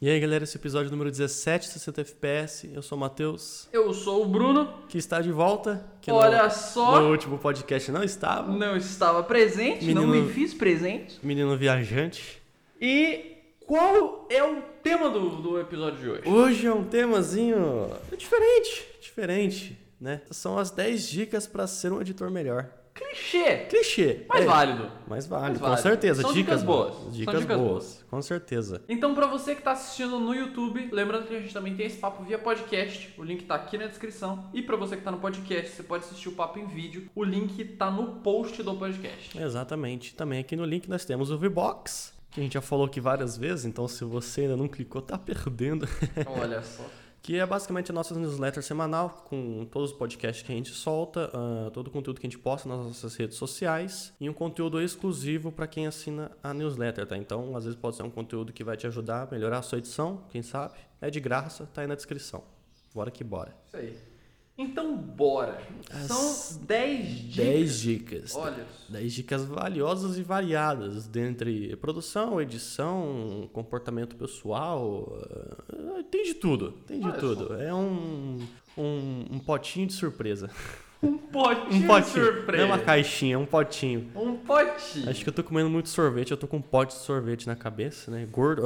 E aí, galera, esse episódio número 17, 60 FPS. Eu sou o Matheus, Eu sou o Bruno. que está de volta. Que Olha no, só, no último podcast não estava. não estava presente, não Menino- me fiz presente. Menino viajante. E qual é o tema do, do episódio de hoje? Hoje é um temazinho diferente, diferente, né? São as 10 dicas para ser um editor melhor. Clichê, Clichê. mas é, válido. Mais válido, Mais com válido. certeza. São dicas, dicas boas. São Dicas, dicas boas, com certeza. Então, pra você que tá assistindo no YouTube, lembrando que a gente também tem esse papo via podcast. O link tá aqui na descrição. E pra você que tá no podcast, você pode assistir o papo em vídeo. O link tá no post do podcast. Exatamente. Também aqui no link nós temos o VBox, que a gente já falou aqui várias vezes, então se você ainda não clicou, tá perdendo. Olha só. Que é basicamente a nossa newsletter semanal, com todos os podcasts que a gente solta, ah, todo o conteúdo que a gente posta nas nossas redes sociais e um conteúdo exclusivo para quem assina a newsletter, tá? Então, às vezes pode ser um conteúdo que vai te ajudar a melhorar a sua edição, quem sabe? É de graça, tá aí na descrição. Bora que bora. Isso aí. Então, bora. As São 10 dicas. 10 dicas. Olha 10 dicas valiosas e variadas, dentre produção, edição, comportamento pessoal, ah, tem de tudo, tem de Olha tudo. É um, um, um potinho de surpresa. Um potinho, Um potinho. surpresa. Não é uma caixinha, é um potinho. Um potinho. Acho que eu tô comendo muito sorvete, eu tô com um pote de sorvete na cabeça, né? Gordo.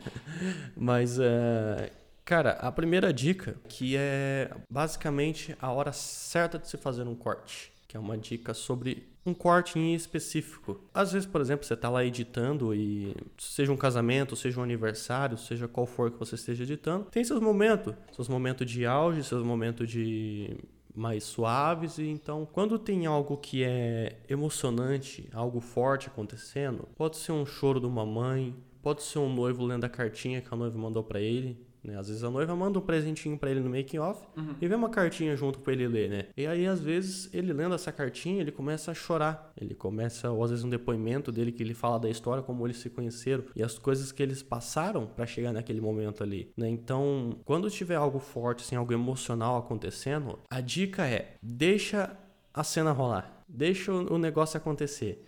Mas, é, cara, a primeira dica, que é basicamente a hora certa de se fazer um corte. Que é uma dica sobre um corte em específico. Às vezes, por exemplo, você tá lá editando e seja um casamento, seja um aniversário, seja qual for que você esteja editando, tem seus momentos, seus momentos de auge, seus momentos de mais suaves e então quando tem algo que é emocionante, algo forte acontecendo, pode ser um choro de uma mãe, pode ser um noivo lendo a cartinha que a noiva mandou pra ele, né? Às vezes a noiva manda um presentinho pra ele no making off e vem uma cartinha junto pra ele ler, né? E aí às vezes ele lendo essa cartinha, ele começa a chorar. Ele começa, ou às vezes um depoimento dele que ele fala da história como eles se conheceram e as coisas que eles passaram pra chegar naquele momento ali, né? Então, quando tiver algo forte, assim, algo emocional acontecendo, a dica é: deixa a cena rolar. Deixa o o negócio acontecer.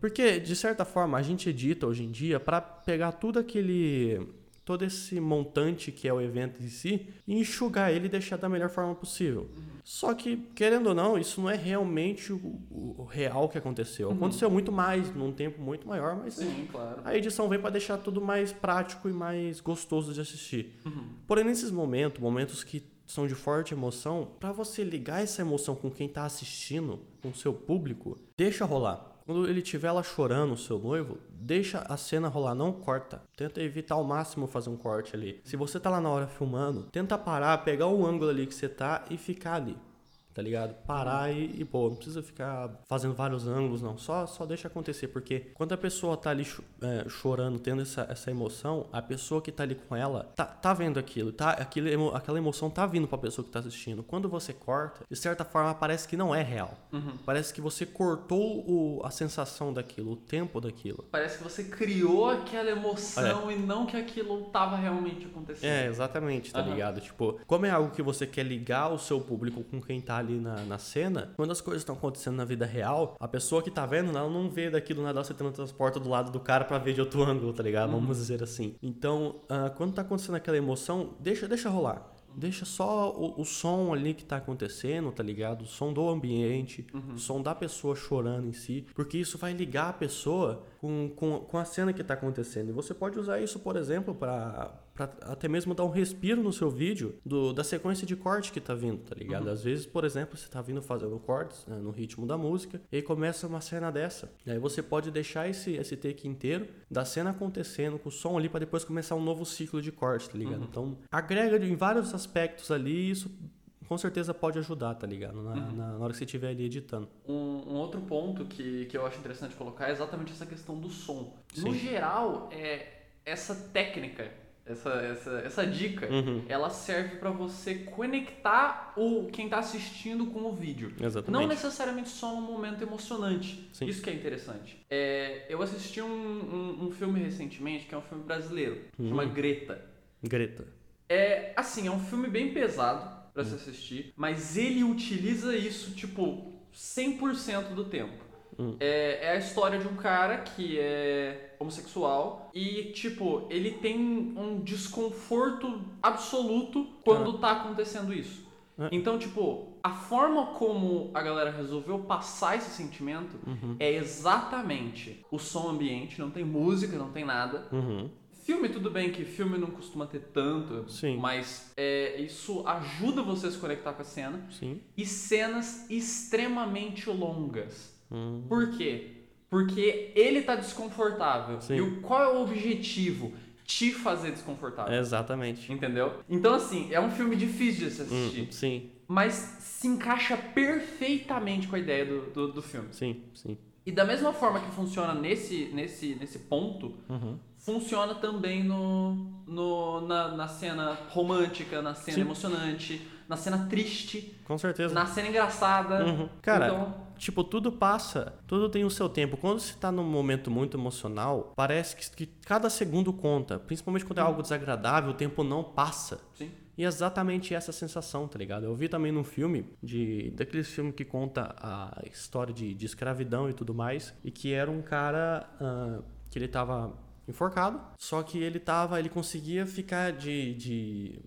Porque, de certa forma, a gente edita hoje em dia pra pegar tudo aquele. Todo esse montante que é o evento em si e enxugar ele e deixar da melhor forma possível. Só que, querendo ou não, isso não é realmente o, o- real que aconteceu. Aconteceu muito mais, num tempo muito maior, mas Sim, claro. a edição vem para deixar tudo mais prático e mais gostoso de assistir. Porém, nesses momentos, momentos que são de forte emoção, para você ligar essa emoção com quem tá assistindo, com o seu público, deixa rolar. Quando ele estiver lá chorando, o seu noivo, deixa a cena rolar, não corta. Tenta evitar ao máximo fazer um corte ali. Se você tá lá na hora filmando, tenta parar, pegar o ângulo ali que você tá e ficar ali tá ligado? Parar e, e, pô, não precisa ficar fazendo vários ângulos, não. Só, só deixa acontecer, porque quando a pessoa tá ali é, chorando, tendo essa, essa emoção, a pessoa que tá ali com ela tá, tá vendo aquilo, tá, aquilo, aquela emoção tá vindo pra pessoa que tá assistindo. Quando você corta, de certa forma parece que não é real. Parece que você cortou o, a sensação daquilo, o tempo daquilo. Parece que você criou aquela emoção e não que aquilo tava realmente acontecendo. É, exatamente, tá Aham. ligado? Tipo, como é algo que você quer ligar o seu público com quem tá ali na, na cena, quando as coisas estão acontecendo na vida real, a pessoa que tá vendo, ela não vê daquilo nada, você transporta do lado do cara pra ver de outro ângulo, tá ligado? Vamos dizer assim. Então, ah, quando tá acontecendo aquela emoção, deixa, deixa rolar. Deixa só o, o som ali que tá acontecendo, tá ligado? O som do ambiente, o som da pessoa chorando em si, porque isso vai ligar a pessoa com, com, com a cena que tá acontecendo. E você pode usar isso, por exemplo, pra pra até mesmo dar um respiro no seu vídeo do, da sequência de corte que tá vindo, tá ligado? Às vezes, por exemplo, você tá vindo fazendo cortes né, no ritmo da música e aí começa uma cena dessa. E aí você pode deixar esse, esse take inteiro da cena acontecendo com o som ali pra depois começar um novo ciclo de corte, tá ligado? Então, agrega em vários aspectos ali e isso com certeza pode ajudar, tá ligado? Na, na- na hora que você estiver ali editando. Um, um outro ponto que, que eu acho interessante colocar é exatamente essa questão do som. No Sim. geral, é, essa técnica, essa, essa, essa dica, Uhum. ela serve pra você conectar o quem tá assistindo com o vídeo. Exatamente. Não necessariamente só num momento emocionante. Sim. Isso que é interessante. É, eu assisti um, um, um filme recentemente, que é um filme brasileiro, chama Uhum. Greta. Greta. É, assim, é um filme bem pesado pra se assistir, mas ele utiliza isso, tipo, 100% do tempo. Hum. É, é a história de um cara que é homossexual e, tipo, ele tem um desconforto absoluto quando tá acontecendo isso. É. Então, tipo, a forma como a galera resolveu passar esse sentimento Uhum. é exatamente o som ambiente, não tem música, não tem nada. Uhum. Filme, tudo bem que filme não costuma ter tanto, Sim. mas é, isso ajuda você a se conectar com a cena. Sim. E cenas extremamente longas. Hum. Por quê? Porque ele tá desconfortável. Sim. E o, qual é o objetivo? Te fazer desconfortável. Exatamente. Entendeu? Então, assim, é um filme difícil de se assistir. Hum, sim, Mas se encaixa perfeitamente com a ideia do, do, do filme. sim, sim. E da mesma forma que funciona nesse, nesse, nesse ponto, Uhum. funciona também no, no, na, na cena romântica, na cena Sim. emocionante, na cena triste, Com certeza. na cena engraçada. Uhum. Cara, então, Tipo, tudo passa, tudo tem o seu tempo. Quando você tá num momento muito emocional, parece que, que cada segundo conta. Principalmente quando é algo desagradável, o tempo não passa. sim. E é exatamente essa sensação, tá ligado? Eu vi também num filme, de daqueles filmes que conta a história de, de escravidão e tudo mais, e que era um cara ah, que ele tava enforcado, só que ele tava, ele conseguia ficar de, de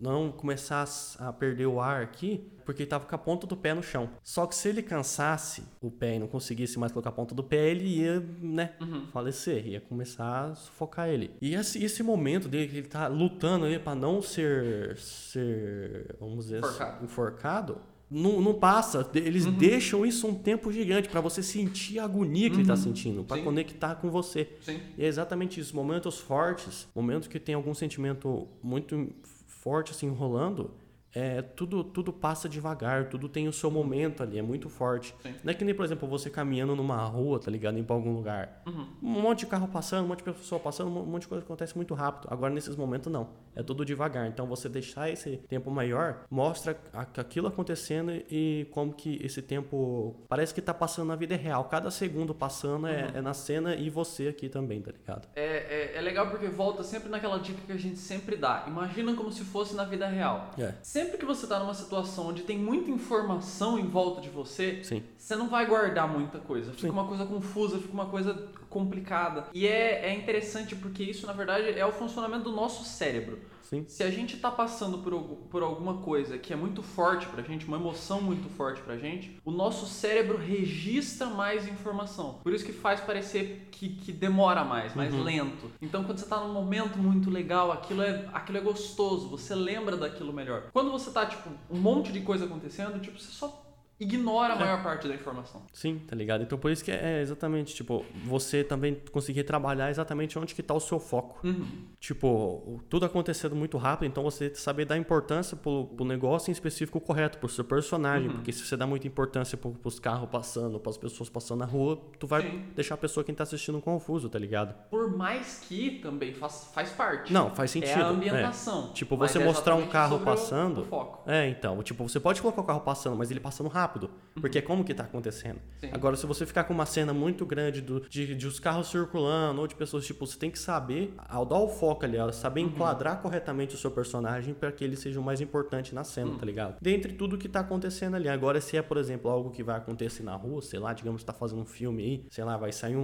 não começar a perder o ar aqui, porque ele tava com a ponta do pé no chão. Só que se ele cansasse o pé e não conseguisse mais colocar a ponta do pé, ele ia, né, falecer, ia começar a sufocar ele. E esse, esse momento dele, que ele tá lutando aí pra não ser, ser, vamos dizer, Enforcado. enforcado, não, não passa. Eles Uhum. deixam isso um tempo gigante pra você sentir a agonia que ele tá sentindo, Sim. conectar com você. Sim. E é exatamente isso. Momentos fortes, momentos que tem algum sentimento muito forte assim rolando, é, tudo, tudo passa devagar, tudo tem o seu momento ali, é muito forte. Sim. Não é que nem, por exemplo, você caminhando numa rua, tá ligado? Indo pra algum lugar. Uhum. Um monte de carro passando, um monte de pessoa passando, um monte de coisa acontece muito rápido. Agora, nesses momentos, não. É tudo devagar. Então, você deixar esse tempo maior mostra aquilo acontecendo e como que esse tempo parece que tá passando na vida real. Cada segundo passando é, é na cena e você aqui também, tá ligado? É, é, é legal porque volta sempre naquela dica que a gente sempre dá. Imagina como se fosse na vida real. É. Sempre que você tá numa situação onde tem muita informação em volta de você, Sim. você não vai guardar muita coisa. Fica Sim. uma coisa confusa, fica uma coisa complicada. E é, é interessante porque isso, na verdade, é o funcionamento do nosso cérebro. Sim. Se a gente tá passando por, por alguma coisa que é muito forte pra gente, uma emoção muito forte pra gente, o nosso cérebro registra mais informação. Por isso que faz parecer que, que demora mais, mais Uhum. lento. Então quando você tá num momento muito legal, aquilo é, aquilo é gostoso, você lembra daquilo melhor. Quando você tá, tipo, um monte de coisa acontecendo, tipo, você só ignora a É. maior parte da informação. Sim, tá ligado? Então por isso que é exatamente, tipo, você também conseguir trabalhar exatamente onde que tá o seu foco. Uhum. Tipo, tudo acontecendo muito rápido, então você saber dar importância pro, pro negócio em específico correto, pro seu personagem. Uhum. Porque se você dá muita importância pro, pros carros passando, pras pessoas passando na rua, tu vai Sim. deixar a pessoa quem tá assistindo confuso, tá ligado? Por mais que também faz, faz parte. Não, faz sentido. É a ambientação. Tipo, mas você é mostrar um carro o- passando. O foco. É, então, tipo, você pode colocar o carro passando, mas ele passando rápido. Porque é como que tá acontecendo. Sim. Agora, se você ficar com uma cena muito grande do, de, de os carros circulando, ou de pessoas, tipo, você tem que saber, ao dar o foco ali, ó, saber enquadrar corretamente o seu personagem para que ele seja o mais importante na cena, tá ligado? Dentre tudo que tá acontecendo ali. Agora, se é, por exemplo, algo que vai acontecer na rua, sei lá, digamos que tá fazendo um filme aí, sei lá, vai sair um,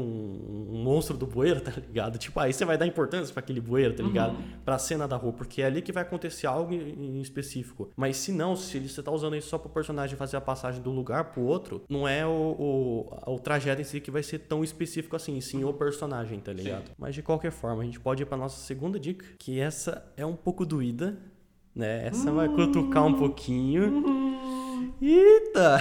um monstro do bueiro, tá ligado? Tipo, aí você vai dar importância para aquele bueiro, tá ligado? Pra cena da rua, porque é ali que vai acontecer algo em em específico. Mas se não, se você tá usando isso só pro personagem fazer a passagem do lugar pro outro, não é o, o, o trajeto em si que vai ser tão específico assim, sim o personagem, tá ligado? Mas de qualquer forma, a gente pode ir pra nossa segunda dica, que essa é um pouco doída, né? Essa vai cutucar um pouquinho. Eita!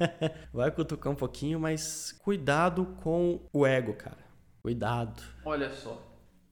Vai cutucar um pouquinho, mas cuidado com o ego, cara. Cuidado. Olha só.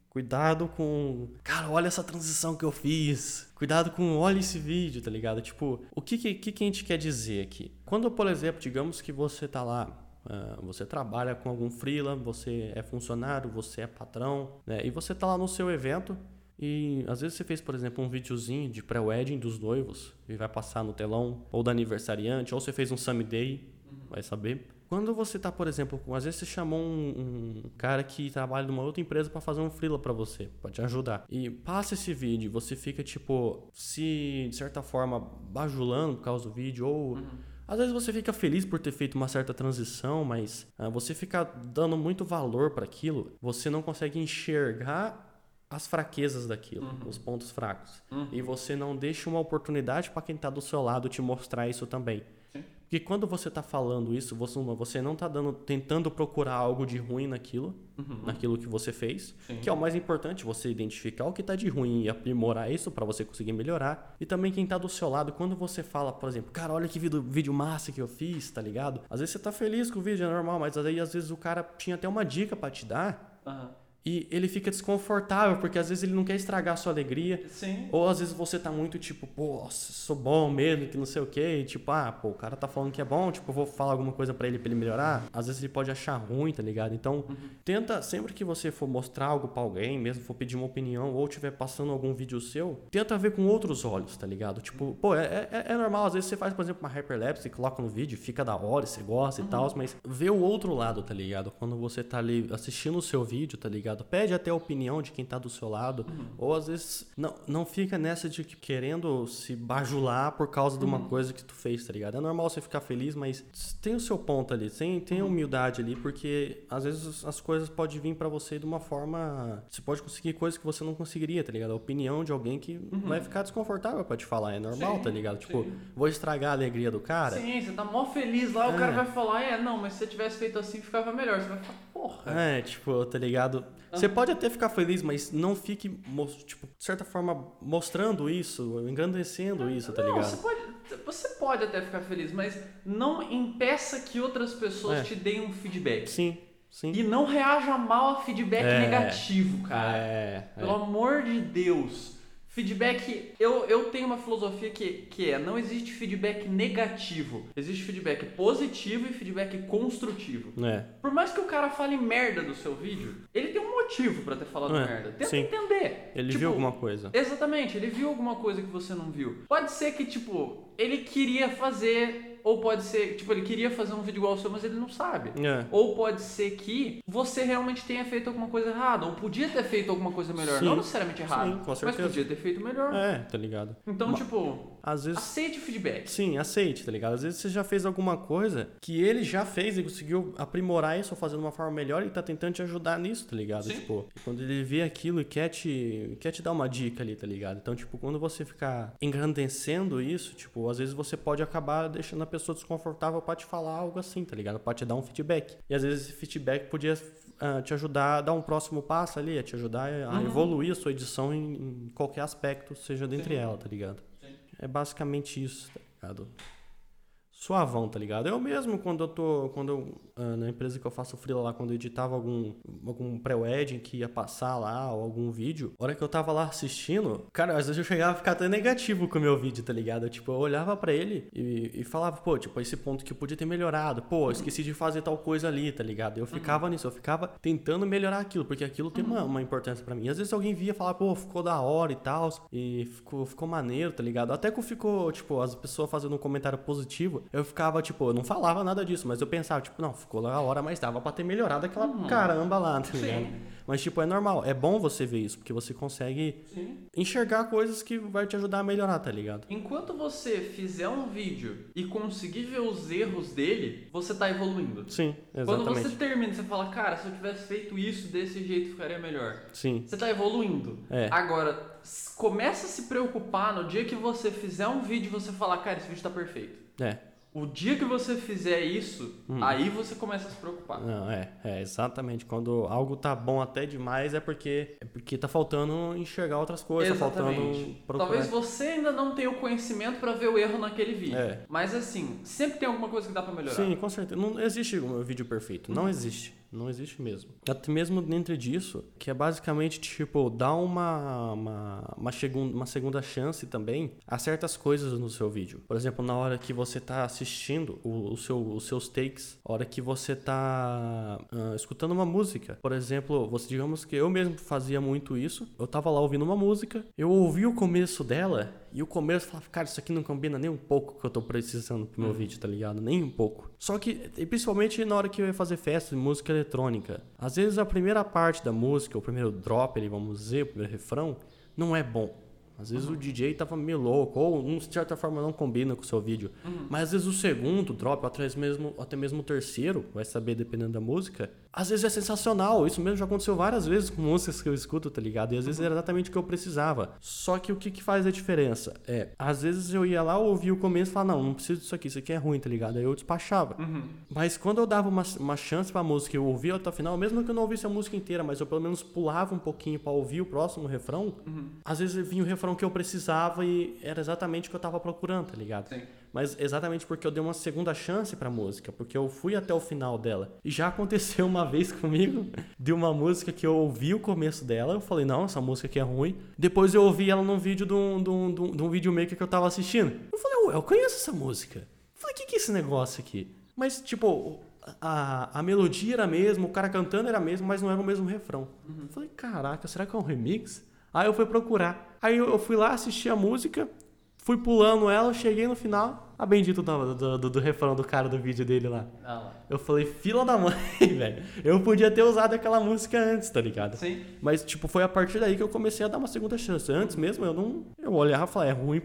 Cuidado com. Cara, olha essa transição que eu fiz. Cuidado com. Olha esse vídeo, tá ligado? Tipo, o que, que, que que a gente quer dizer aqui? Quando, por exemplo, digamos que você tá lá. ah, você trabalha com algum freela, você é funcionário, você é patrão, né? E você tá lá no seu evento e às vezes você fez, por exemplo, um videozinho de pré-wedding dos noivos e vai passar no telão, ou da aniversariante, ou você fez um Summit Day, vai saber. Quando você tá, por exemplo, às vezes você chamou um, um cara que trabalha numa outra empresa para fazer um freela para você, para te ajudar. E passa esse vídeo, você fica tipo se de certa forma bajulando por causa do vídeo ou Às vezes você fica feliz por ter feito uma certa transição, mas ah, você fica dando muito valor para aquilo, você não consegue enxergar as fraquezas daquilo, os pontos fracos. E você não deixa uma oportunidade para quem tá do seu lado te mostrar isso também. Porque quando você tá falando isso, você, você não tá dando, tentando procurar algo de ruim naquilo, naquilo que você fez, Sim. que é o mais importante, você identificar o que tá de ruim e aprimorar isso para você conseguir melhorar. E também quem tá do seu lado, quando você fala, por exemplo, cara, olha que vídeo, vídeo massa que eu fiz, tá ligado? Às vezes você tá feliz com o vídeo, é normal, mas aí às vezes o cara tinha até uma dica para te dar Aham. E ele fica desconfortável, porque às vezes ele não quer estragar a sua alegria. Sim. Ou às vezes você tá muito tipo, pô, sou bom mesmo, que não sei o quê. E tipo, ah, pô, o cara tá falando que é bom, tipo, eu vou falar alguma coisa pra ele pra ele melhorar. Às vezes ele pode achar ruim, tá ligado? Então, tenta, sempre que você for mostrar algo pra alguém, mesmo for pedir uma opinião, ou estiver passando algum vídeo seu, tenta ver com outros olhos, tá ligado? Tipo, pô, é, é, é normal, às vezes você faz, por exemplo, uma hyperlapse e coloca no vídeo, fica da hora, você gosta e tal, mas vê o outro lado, tá ligado? Quando você tá ali assistindo o seu vídeo, tá ligado? Pede até a opinião de quem tá do seu lado, ou às vezes não, não fica nessa de que querendo se bajular por causa de uma coisa que tu fez, tá ligado? É normal você ficar feliz, mas tem o seu ponto ali, tem, tem a humildade ali, porque às vezes as coisas podem vir pra você de uma forma. Você pode conseguir coisas que você não conseguiria, tá ligado? A opinião de alguém que vai ficar desconfortável pra te falar, é normal, Sim, tá ligado? Tipo, sim. vou estragar a alegria do cara. Sim, você tá mó feliz lá, o É. cara vai falar, é, não, mas se você tivesse feito assim ficava melhor. Você vai falar, porra. É, tipo, tá ligado? Você pode até ficar feliz, mas não fique, tipo, de certa forma, mostrando isso, engrandecendo isso, tá não, ligado? você pode, você pode até ficar feliz, mas não impeça que outras pessoas É. te deem um feedback. Sim, sim. E não reaja mal a feedback É. negativo, cara. É, é. Pelo amor de Deus. Feedback, eu, eu tenho uma filosofia que, que é, não existe feedback negativo. Existe feedback positivo e feedback construtivo. É. Por mais que o cara fale merda do seu vídeo, ele tem um motivo pra ter falado É, merda. Tenta sim. entender. Ele Tipo, viu alguma coisa. Exatamente, ele viu alguma coisa que você não viu. Pode ser que, tipo, ele queria fazer, ou pode ser, tipo, ele queria fazer um vídeo igual ao seu, mas ele não sabe. É. Ou pode ser que você realmente tenha feito alguma coisa errada, ou podia ter feito alguma coisa melhor. Sim. Não necessariamente errado, Sim, com mas certeza. podia ter feito melhor. É, tá ligado? Então, Ma- tipo, Às vezes. aceite o feedback. Sim, aceite, tá ligado? Às vezes você já fez alguma coisa que ele já fez e conseguiu aprimorar isso ou fazer de uma forma melhor e tá tentando te ajudar nisso, tá ligado? Sim. Tipo, quando ele vê aquilo e quer te, quer te dar uma dica ali, tá ligado? Então, tipo, quando você ficar engrandecendo isso, tipo, às vezes você pode acabar deixando a pessoa desconfortável pra te falar algo assim, tá ligado? Pra te dar um feedback. E às vezes esse feedback podia ah, te ajudar a dar um próximo passo ali, a te ajudar a evoluir a sua edição em, em qualquer aspecto, seja dentre Sim. ela, tá ligado? É basicamente isso, tá ligado? Suavão, tá ligado? Eu mesmo, quando eu tô. Quando eu. ah, na empresa que eu faço freela lá, quando eu editava algum, algum pré-wedding que ia passar lá, ou algum vídeo, a hora que eu tava lá assistindo, cara, às vezes eu chegava a ficar até negativo com o meu vídeo, tá ligado? Tipo, eu olhava pra ele e, e falava, pô, tipo, esse ponto que eu podia ter melhorado, pô, eu esqueci de fazer tal coisa ali, tá ligado? Eu ficava nisso, eu ficava tentando melhorar aquilo, porque aquilo tem uma, uma importância pra mim. Às vezes alguém via falar, pô, ficou da hora e tal, e ficou, ficou maneiro, tá ligado? Até que ficou, tipo, as pessoas fazendo um comentário positivo, eu ficava, tipo, eu não falava nada disso, mas eu pensava, tipo, não, ficou da hora, mas dava pra ter melhorado aquela caramba lá, tá ligado? Sim. Mas, tipo, é normal, é bom você ver isso, porque você consegue Sim. enxergar coisas que vai te ajudar a melhorar, tá ligado? Enquanto você fizer um vídeo e conseguir ver os erros dele, você tá evoluindo. Sim, Quando exatamente. você termina, você fala, cara, se eu tivesse feito isso desse jeito ficaria melhor. Sim, Você tá evoluindo. É. Agora, começa a se preocupar no dia que você fizer um vídeo e você falar, cara, esse vídeo tá perfeito. é. O dia que você fizer isso, Hum. aí você começa a se preocupar. Não, é, é, exatamente. Quando algo tá bom até demais, é porque é porque tá faltando enxergar outras coisas, tá faltando Exatamente. procurar. Talvez você ainda não tenha o conhecimento pra ver o erro naquele vídeo. É. Mas assim, sempre tem alguma coisa que dá pra melhorar. Sim, com certeza. Não existe um vídeo perfeito. Não existe. Não existe mesmo. Até mesmo dentro disso, que é basicamente, tipo, dar uma, uma, uma, segun- uma segunda chance também a certas coisas no seu vídeo. Por exemplo, na hora que você tá assistindo o, o seu, os seus takes, hora que você tá ah, escutando uma música. Por exemplo, você digamos que eu mesmo fazia muito isso. Eu tava lá ouvindo uma música, eu ouvi o começo dela e o começo eu falava, cara, isso aqui não combina nem um pouco com o que eu tô precisando pro meu vídeo, tá ligado? Nem um pouco. Só que, e principalmente na hora que eu ia fazer festa de música eletrônica, às vezes a primeira parte da música, o primeiro drop ali, vamos dizer, o primeiro refrão, não é bom. Às vezes o DJ tava meio louco, ou um, de certa forma não combina com o seu vídeo. Mas às vezes o segundo drop, ou até mesmo, até mesmo o terceiro, vai saber dependendo da música, às vezes é sensacional. Isso mesmo já aconteceu várias vezes com músicas que eu escuto, tá ligado? E às vezes era exatamente o que eu precisava. Só que o que, que faz a diferença? É, às vezes eu ia lá, ouvia o começo e falava, não, não preciso disso aqui, isso aqui é ruim, tá ligado? Aí eu despachava. Mas quando eu dava uma, uma chance pra música e eu ouvia até o final, mesmo que eu não ouvisse a música inteira, mas eu pelo menos pulava um pouquinho pra ouvir o próximo refrão, às vezes vinha o refrão que eu precisava e era exatamente o que eu tava procurando, tá ligado? Sim. Mas exatamente porque eu dei uma segunda chance pra música, porque eu fui até o final dela. E já aconteceu uma vez comigo de uma música que eu ouvi o começo dela, eu falei, não, essa música aqui é ruim. Depois eu ouvi ela num vídeo de um, de um, de um, de videomaker que eu tava assistindo. Eu falei, ué, eu conheço essa música. Eu falei, o que, que é esse negócio aqui? Mas, tipo, a, a melodia era a mesma, o cara cantando era a mesma, mas não era o mesmo refrão. Eu falei, caraca, será que é um remix? Aí eu fui procurar. Aí eu eu fui lá assistir a música, fui pulando ela, cheguei no final, a bendito do, do, do, do refrão do cara do vídeo dele lá. Ah. Eu falei, fila da mãe, velho. Eu podia ter usado aquela música antes, tá ligado? Sim. Mas, tipo, foi a partir daí que eu comecei a dar uma segunda chance. Antes mesmo, eu não. Eu olhava e falava, é ruim.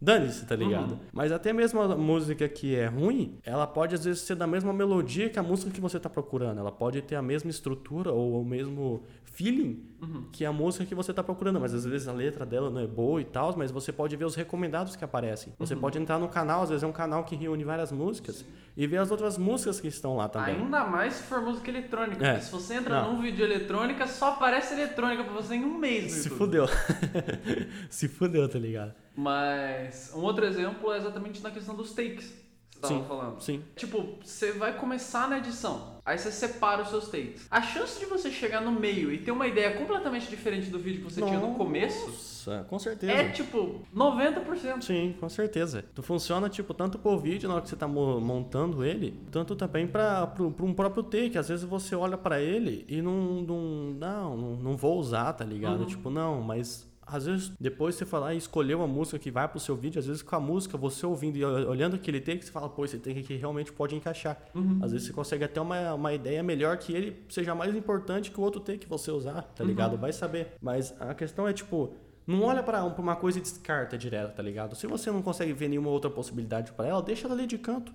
Dane-se, tá ligado? Mas até mesmo a música que é ruim, ela pode às vezes ser da mesma melodia que a música que você tá procurando. Ela pode ter a mesma estrutura ou o mesmo feeling que a música que você tá procurando. Mas às vezes a letra dela não é boa e tal, mas você pode ver os recomendados que aparecem. Você pode entrar no canal, às vezes é um canal que reúne várias músicas, e ver as outras músicas que estão lá também. Ainda mais se for música eletrônica. É. Porque se você entra Não. num vídeo eletrônica, só aparece eletrônica pra você em um mês Se YouTube. fudeu. Se fudeu, tá ligado? Mas um outro exemplo é exatamente na questão dos takes que você tava Sim. falando. Sim. Tipo, você vai começar na edição, aí você separa os seus takes. A chance de você chegar no meio e ter uma ideia completamente diferente do vídeo que você tinha no começo Nossa, com certeza. é tipo 90%. Sim, com certeza. Tu funciona, tipo, tanto pro vídeo na hora que você tá mo- montando ele, tanto também pra, pro, pro um próprio take. Às vezes você olha pra ele e não, não, não, não, não vou usar, tá ligado? Tipo, não, mas... Às vezes, depois você falar e escolher uma música que vai pro seu vídeo, às vezes com a música, você ouvindo e ol- olhando aquele take, você fala, pô, esse take aqui realmente pode encaixar. Às vezes você consegue até uma, uma ideia melhor que ele seja mais importante que o outro take que você usar, tá ligado? Vai saber. Mas a questão é, tipo, não olha pra uma coisa e descarta direto, tá ligado? Se você não consegue ver nenhuma outra possibilidade pra ela, deixa ela ali de canto.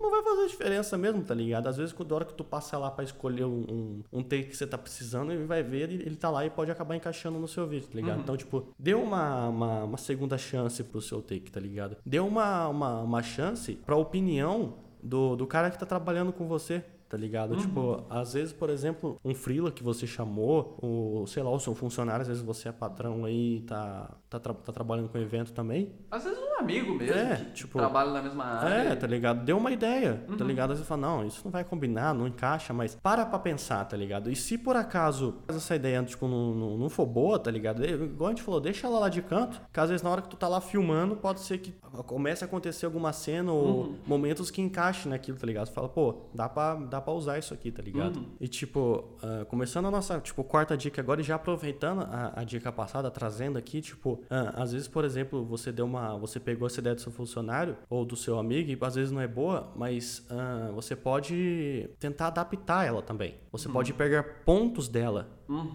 Não vai fazer diferença mesmo, tá ligado? Às vezes, quando a hora que tu passa lá pra escolher um, um, um take que você tá precisando, ele vai ver, ele, ele tá lá e pode acabar encaixando no seu vídeo, tá ligado? Então, tipo, dê uma, uma, uma segunda chance pro seu take, tá ligado? Dê uma, uma, uma chance pra opinião do, do cara que tá trabalhando com você. Tá ligado? Tipo, às vezes, por exemplo, um freela que você chamou, ou sei lá, o seu funcionário, às vezes você é patrão aí tá, tá, tra- tá trabalhando com evento também. Às vezes um amigo mesmo É, que tipo- trabalha na mesma área. É, tá ligado? Deu uma ideia, tá ligado? Aí você fala, não, isso não vai combinar, não encaixa, mas para pra pensar, tá ligado? E se por acaso essa ideia, tipo, não, não, não for boa, tá ligado? Igual a gente falou, deixa ela lá de canto, que às vezes na hora que tu tá lá filmando, pode ser que comece a acontecer alguma cena ou momentos que encaixem naquilo, tá ligado? Você fala, pô, dá pra, dá pra usar isso aqui, tá ligado? E tipo, ah, começando a nossa, tipo, quarta dica agora e já aproveitando a, a dica passada, trazendo aqui, tipo, ah, às vezes, por exemplo, você deu uma, você pegou essa ideia do seu funcionário ou do seu amigo e às vezes não é boa, mas ah, você pode tentar adaptar ela também. Você pode pegar pontos dela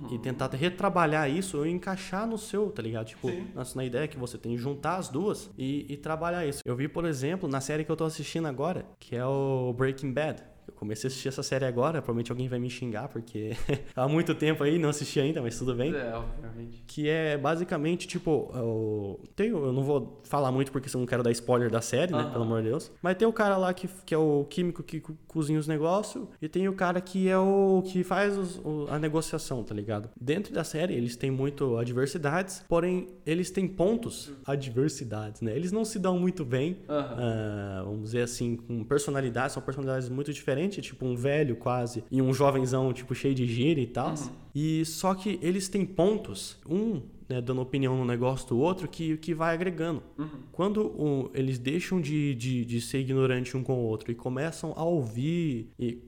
e tentar retrabalhar isso ou encaixar no seu, tá ligado? Tipo, na, na ideia que você tem, juntar as duas e, e trabalhar isso. Eu vi, por exemplo, na série que eu tô assistindo agora, que é o Breaking Bad. Eu comecei a assistir essa série agora, provavelmente alguém vai me xingar, porque há muito tempo aí não assisti ainda, mas tudo bem. É, obviamente. Que é basicamente, tipo, o... tem, eu não vou falar muito porque eu não quero dar spoiler da série, né? Aham. Pelo amor de Deus. Mas tem o cara lá que, que é o químico que co- cozinha os negócios e tem o cara que é o que faz os- o- a negociação, tá ligado? Dentro da série eles têm muito adversidades, porém eles têm pontos, adversidades, né? Eles não se dão muito bem, Aham. ah, vamos dizer assim, com personalidades, são personalidades muito diferentes, tipo um velho quase e um jovenzão, tipo, cheio de gíria e tal. E só que eles têm pontos, um né, dando opinião no negócio do outro, que, que vai agregando. Quando o- eles deixam de, de, de ser ignorante um com o outro e começam a ouvir e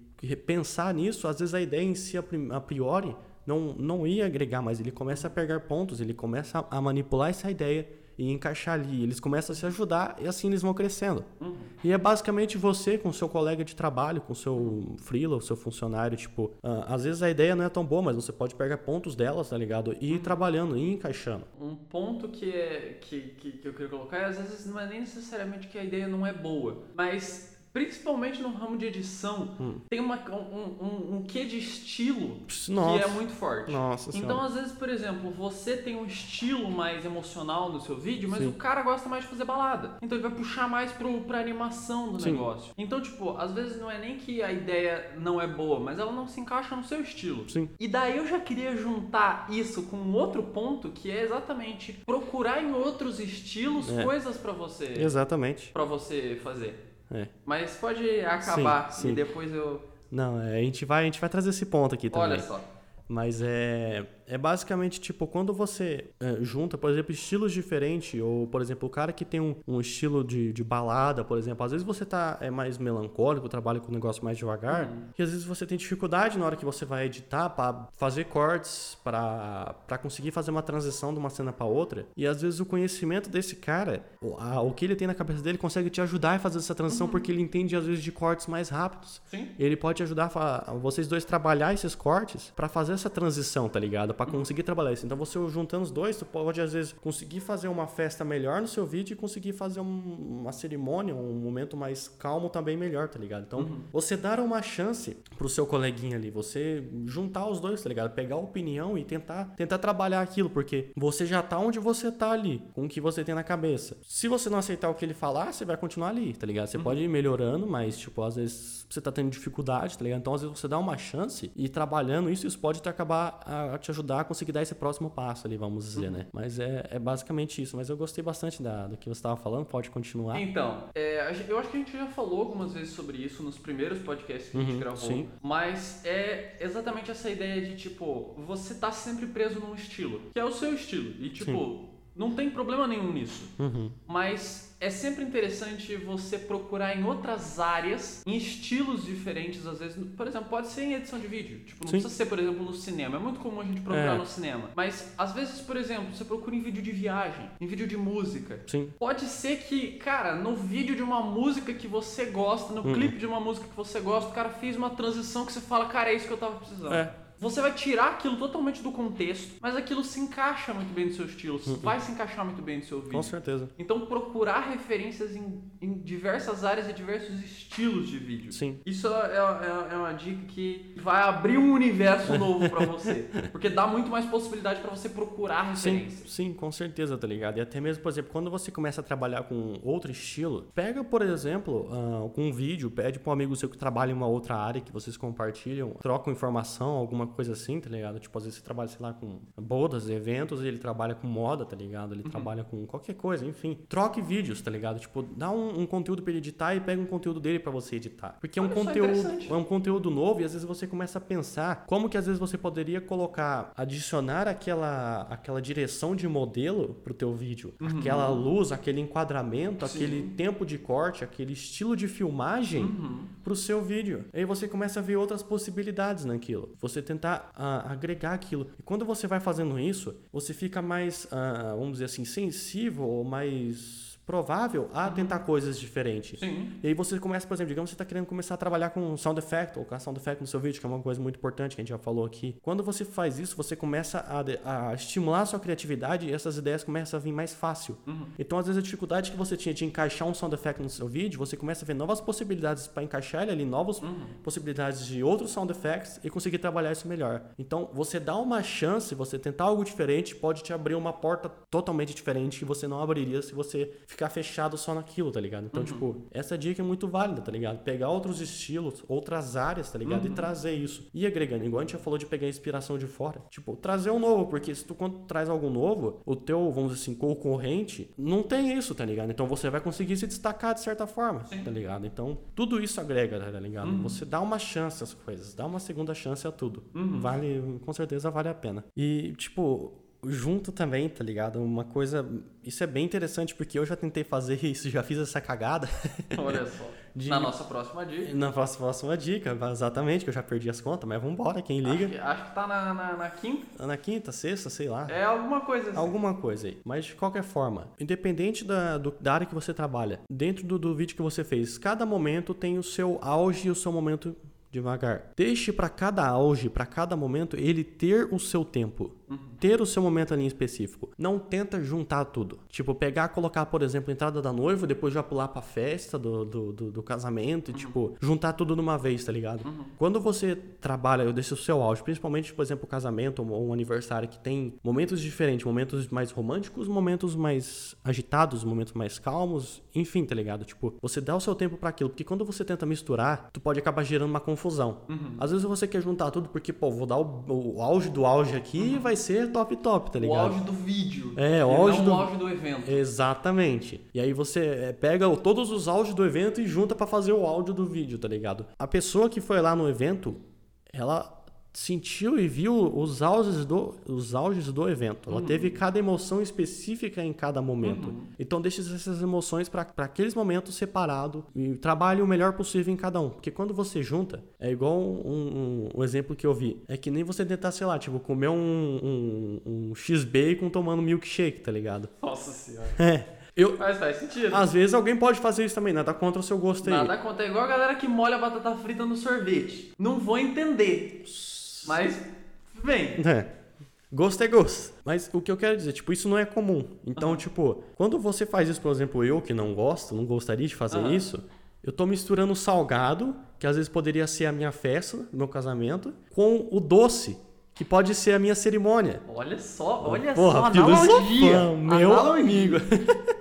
pensar nisso, às vezes a ideia em si, a priori, não, não ia agregar, mas ele começa a pegar pontos, ele começa a manipular essa ideia e encaixar ali. Eles começam a se ajudar e assim eles vão crescendo. Uhum. E é basicamente você com seu colega de trabalho, com seu freela, o seu funcionário, tipo, uh, às vezes a ideia não é tão boa, mas você pode pegar pontos delas, tá ligado? E ir uhum. trabalhando, e ir encaixando. Um ponto que, é, que, que, que eu queria colocar é, às vezes não é nem necessariamente que a ideia não é boa, mas principalmente no ramo de edição, hum. tem uma, um, um, um quê de estilo Nossa. que é muito forte. Nossa então, às vezes, por exemplo, você tem um estilo mais emocional no seu vídeo, mas Sim. o cara gosta mais de fazer balada. Então ele vai puxar mais pro, pra animação do Sim. negócio. Então, tipo, às vezes não é nem que a ideia não é boa, mas ela não se encaixa no seu estilo. Sim. E daí eu já queria juntar isso com um outro ponto que é exatamente procurar em outros estilos é. coisas para você. Exatamente. para você fazer. É. Mas pode acabar sim, sim. e depois eu. Não, é, a gente vai, a gente vai trazer esse ponto aqui também. Olha só. Mas é, é basicamente tipo quando você é, junta, por exemplo, estilos diferentes, ou por exemplo, o cara que tem um, um estilo de, de, balada, por exemplo, às vezes você tá é mais melancólico, trabalha com o negócio mais devagar, uhum. e às vezes você tem dificuldade na hora que você vai editar para fazer cortes, para conseguir fazer uma transição de uma cena para outra, e às vezes o conhecimento desse cara, o, a, o que ele tem na cabeça dele, consegue te ajudar a fazer essa transição uhum. porque ele entende às vezes de cortes mais rápidos. Sim. Ele pode ajudar a, vocês dois trabalhar esses cortes para fazer essa transição, tá ligado? Para conseguir trabalhar isso. Então você juntando os dois, tu pode às vezes conseguir fazer uma festa melhor no seu vídeo e conseguir fazer um, uma cerimônia, um momento mais calmo também melhor, tá ligado? Então uhum. você dar uma chance pro seu coleguinha ali, você juntar os dois, tá ligado? Pegar a opinião e tentar tentar trabalhar aquilo, porque você já tá onde você tá ali, com o que você tem na cabeça. Se você não aceitar o que ele falar, você vai continuar ali, tá ligado? Você uhum. pode ir melhorando, mas tipo, às vezes você tá tendo dificuldade, tá ligado? Então às vezes você dá uma chance e trabalhando isso, isso pode te acabar a te ajudar a conseguir dar esse próximo passo ali, vamos dizer, uhum. né? Mas é, é basicamente isso. Mas eu gostei bastante da, do que você estava falando, pode continuar. Então, é, eu acho que a gente já falou algumas vezes sobre isso nos primeiros podcasts que uhum, a gente uhum, gravou. Sim. Mas é exatamente essa ideia de, tipo, você tá sempre preso num estilo, que é o seu estilo. E, tipo, sim. Não tem problema nenhum nisso. Uhum. Mas é sempre interessante você procurar em outras áreas, em estilos diferentes, às vezes. Por exemplo, pode ser em edição de vídeo. Tipo, não Sim. precisa ser, por exemplo, no cinema. É muito comum a gente procurar é. no cinema. Mas, às vezes, por exemplo, você procura em vídeo de viagem, em vídeo de música. Sim. Pode ser que, cara, no vídeo de uma música que você gosta, no hum. clipe de uma música que você gosta, o cara fez uma transição que você fala, cara, é isso que eu tava precisando. É você vai tirar aquilo totalmente do contexto, mas aquilo se encaixa muito bem no seu estilo, uhum. vai se encaixar muito bem no seu vídeo. Com certeza. Então procurar referências em, em diversas áreas e diversos estilos de vídeo. Sim. Isso é, é, é uma dica que vai abrir um universo novo para você, porque dá muito mais possibilidade para você procurar referências. Sim, sim, com certeza, tá ligado? E até mesmo, por exemplo, quando você começa a trabalhar com outro estilo, pega, por exemplo, uh, com um vídeo, pede para um amigo seu que trabalha em uma outra área que vocês compartilham, trocam informação, alguma coisa assim, tá ligado? Tipo, às vezes você trabalha, sei lá, com bodas, eventos, e ele trabalha com moda, tá ligado? Ele uhum. trabalha com qualquer coisa, enfim. Troque vídeos, tá ligado? Tipo, dá um, um conteúdo pra ele editar e pega um conteúdo dele para você editar. Porque é um conteúdo, é um conteúdo novo e às vezes você começa a pensar como que às vezes você poderia colocar, adicionar aquela, aquela direção de modelo pro teu vídeo, uhum. aquela luz, aquele enquadramento, Sim. aquele tempo de corte, aquele estilo de filmagem uhum. pro seu vídeo. Aí você começa a ver outras possibilidades naquilo. Você tem tentar uh, agregar aquilo. E quando você vai fazendo isso, você fica mais, uh, vamos dizer assim, sensível ou mais provável a uhum. tentar coisas diferentes. Sim. E aí você começa, por exemplo, digamos que você está querendo começar a trabalhar com sound effect ou com sound effect no seu vídeo, que é uma coisa muito importante que a gente já falou aqui. Quando você faz isso, você começa a, a estimular a sua criatividade e essas ideias começam a vir mais fácil. Uhum. Então, às vezes, a dificuldade que você tinha de encaixar um sound effect no seu vídeo, você começa a ver novas possibilidades para encaixar ele ali, novas uhum. possibilidades de outros sound effects e conseguir trabalhar isso melhor. Então, você dá uma chance, você tentar algo diferente, pode te abrir uma porta totalmente diferente que você não abriria se você ficar fechado só naquilo, tá ligado? Então, uhum. tipo, essa dica é muito válida, tá ligado? Pegar outros estilos, outras áreas, tá ligado? Uhum. E trazer isso. E agregando, igual a gente já falou de pegar inspiração de fora. Tipo, trazer um novo, porque se tu quando traz algo novo, o teu, vamos dizer assim, concorrente, não tem isso, tá ligado? Então você vai conseguir se destacar de certa forma, Sim. tá ligado? Então, tudo isso agrega, tá ligado? Uhum. Você dá uma chance às coisas, dá uma segunda chance a tudo. Uhum. Vale, com certeza vale a pena. E, tipo, junto também, tá ligado? Uma coisa. Isso é bem interessante porque eu já tentei fazer isso, já fiz essa cagada. Olha só. de- Na nossa próxima dica. Na próxima, próxima dica, exatamente, que eu já perdi as contas, mas vambora, quem liga. Acho que, acho que tá na, na, na quinta. Na quinta, sexta, sei lá. É alguma coisa assim. Alguma coisa aí. Mas de qualquer forma, independente da, do- da área que você trabalha, dentro do, do vídeo que você fez, cada momento tem o seu auge e o seu momento devagar. Deixe para cada auge, para cada momento, ele ter o seu tempo. Ter o seu momento ali em específico. Não tenta juntar tudo. Tipo, pegar, colocar, por exemplo, a entrada da noiva, depois já pular pra festa do, do, do, do casamento e, tipo, juntar tudo numa vez, tá ligado? Quando você trabalha, eu deixo o seu auge, principalmente, por exemplo, o casamento ou um aniversário que tem momentos diferentes, momentos mais românticos, momentos mais agitados, momentos mais calmos, enfim, tá ligado? Tipo, você dá o seu tempo pra aquilo, porque quando você tenta misturar, tu pode acabar gerando uma confusão. Às vezes você quer juntar tudo porque, pô, vou dar o, o auge do auge aqui e vai ser top top, tá O ligado? auge do vídeo. É, o auge não do- o auge do evento. Exatamente. E aí você é, pega o- todos os áudios do evento e junta pra fazer o áudio do vídeo, tá ligado? A pessoa que foi lá no evento, ela sentiu e viu os auges do, os auges do evento. Ela teve cada emoção específica em cada momento. Então deixe essas emoções para aqueles momentos separados e trabalhe o melhor possível em cada um. Porque quando você junta, é igual um, um- um exemplo que eu vi. É que nem você tentar, sei lá, tipo, comer um, um, um X-Bacon tomando milkshake, tá ligado? Nossa senhora. É. Eu, Mas faz sentido. às vezes alguém pode fazer isso também, nada contra o seu gosto aí. Nada conta. É igual a galera que molha a batata frita no sorvete. Não vou entender. Mas, bem. É. Gosto é gosto. Mas o que eu quero dizer, tipo, isso não é comum. Então, tipo, quando você faz isso, por exemplo, eu que não gosto, não gostaria de fazer Aham. isso, eu tô misturando o salgado, que às vezes poderia ser a minha festa, meu casamento, com o doce, que pode ser a minha cerimônia. Olha só, olha Porra, só, filosofia, analogia. meu amigo.